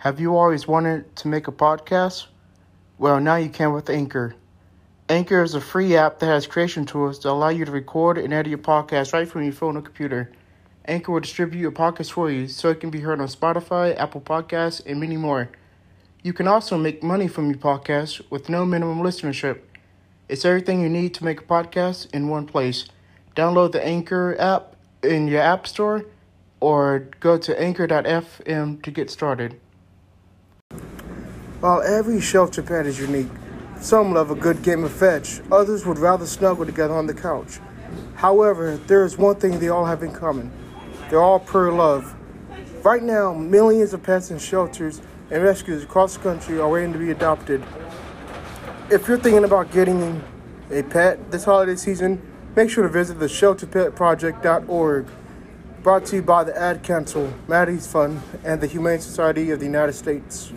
Have you always wanted to make a podcast? Well, now you can with Anchor. Anchor is a free app that has creation tools that allow you to record and edit your podcast right from your phone or computer. Anchor will distribute your podcast for you so it can be heard on Spotify, Apple Podcasts, and many more. You can also make money from your podcast with no minimum listenership. It's everything you need to make a podcast in one place. Download the Anchor app in your App Store or go to anchor.fm to get started. While every shelter pet is unique, some love a good game of fetch, others would rather snuggle together on the couch. However, there is one thing they all have in common they're all pure love. Right now, millions of pets in shelters and rescues across the country are waiting to be adopted. If you're thinking about getting a pet this holiday season, make sure to visit the shelterpetproject.org. Brought to you by the Ad Council, Maddie's Fund, and the Humane Society of the United States.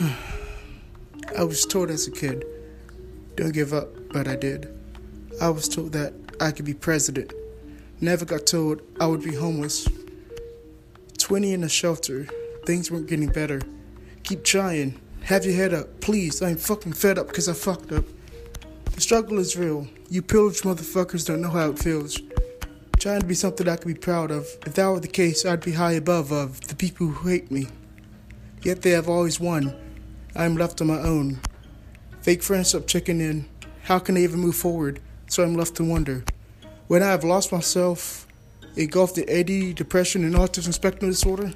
I was told as a kid, don't give up, but I did. I was told that I could be president. Never got told I would be homeless. 20 in a shelter, things weren't getting better. Keep trying. Have your head up, please. I'm fucking fed up because I fucked up. The struggle is real. You pillage motherfuckers don't know how it feels. Trying to be something I could be proud of. If that were the case, I'd be high above of the people who hate me. Yet they have always won. I am left on my own. Fake friends stop checking in. How can they even move forward? So I'm left to wonder. When I have lost myself, engulfed in ADD, depression, and autism spectrum disorder,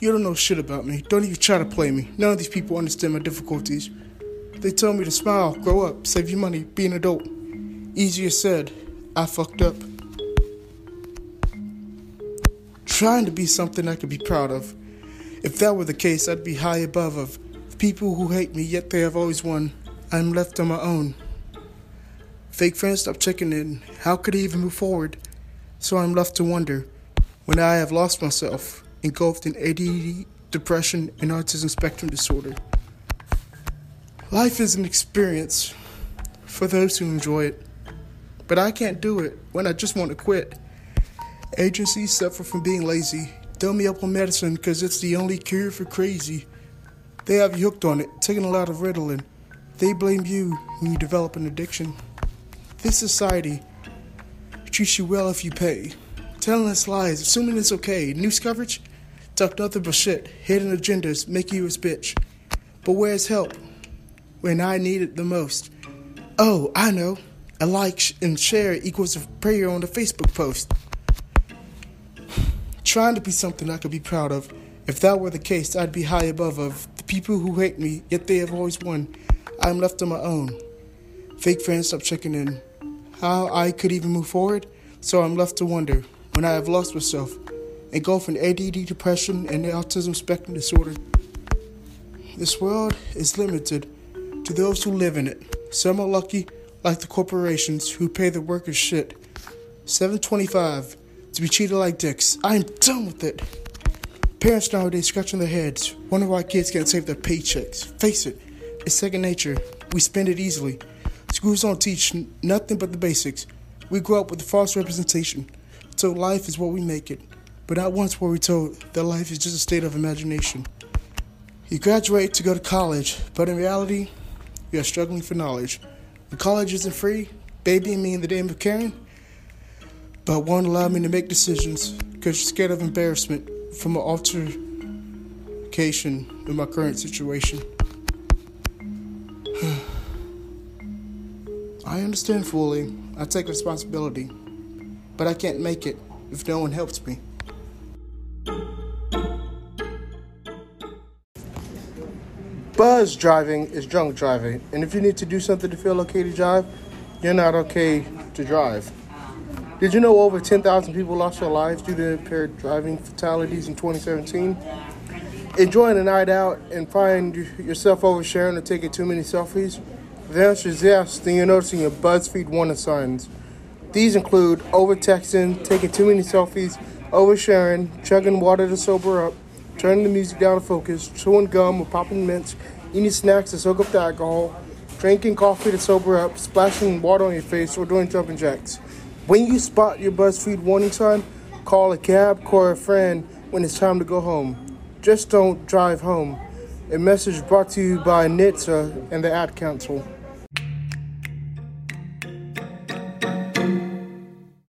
you don't know shit about me. Don't even try to play me. None of these people understand my difficulties. They tell me to smile, grow up, save your money, be an adult. Easier said, I fucked up. Trying to be something I could be proud of. If that were the case, I'd be high above of people who hate me, yet they have always won. I'm left on my own. Fake friends stop checking in. How could I even move forward? So I'm left to wonder when I have lost myself, engulfed in ADD, depression, and autism spectrum disorder. Life is an experience for those who enjoy it, but I can't do it when I just want to quit. Agencies suffer from being lazy, Throw me up on medicine because it's the only cure for crazy. They have you hooked on it, taking a lot of Ritalin. They blame you when you develop an addiction. This society treats you well if you pay. Telling us lies, assuming it's okay. News coverage? Talk nothing but shit. Hidden agendas make you his bitch. But where's help? When I need it the most. Oh, I know. A like and share equals a prayer on the Facebook post trying to be something I could be proud of. If that were the case, I'd be high above of the people who hate me, yet they have always won. I am left on my own. Fake friends stop checking in. How I could even move forward? So I'm left to wonder when I have lost myself, engulfed in ADD, depression, and autism spectrum disorder. This world is limited to those who live in it. Some are lucky, like the corporations who pay the workers shit. 725 to be treated like dicks. I'm done with it. Parents nowadays scratching their heads, wondering why kids can't save their paychecks. Face it, it's second nature. We spend it easily. Schools don't teach nothing but the basics. We grow up with a false representation. So life is what we make it. But not once were we told that life is just a state of imagination. You graduate to go to college, but in reality, you are struggling for knowledge. The college isn't free, baby and me in the name of caring, but won't allow me to make decisions because she's scared of embarrassment from an altercation in my current situation. I understand fully. I take responsibility. But I can't make it if no one helps me. Buzz driving is drunk driving, and if you need to do something to feel okay to drive, you're not okay to drive. Did you know over 10,000 people lost their lives due to impaired driving fatalities in 2017? Enjoying a night out and find yourself oversharing or taking too many selfies? The answer is yes, then you're noticing your BuzzFeed warning signs. These include over-texting, taking too many selfies, oversharing, chugging water to sober up, turning the music down to focus, chewing gum or popping mints, eating snacks to soak up the alcohol, drinking coffee to sober up, splashing water on your face, or doing jumping jacks. When you spot your BuzzFeed warning sign, call a cab, call a friend when it's time to go home. Just don't drive home. A message brought to you by NHTSA and the Ad Council.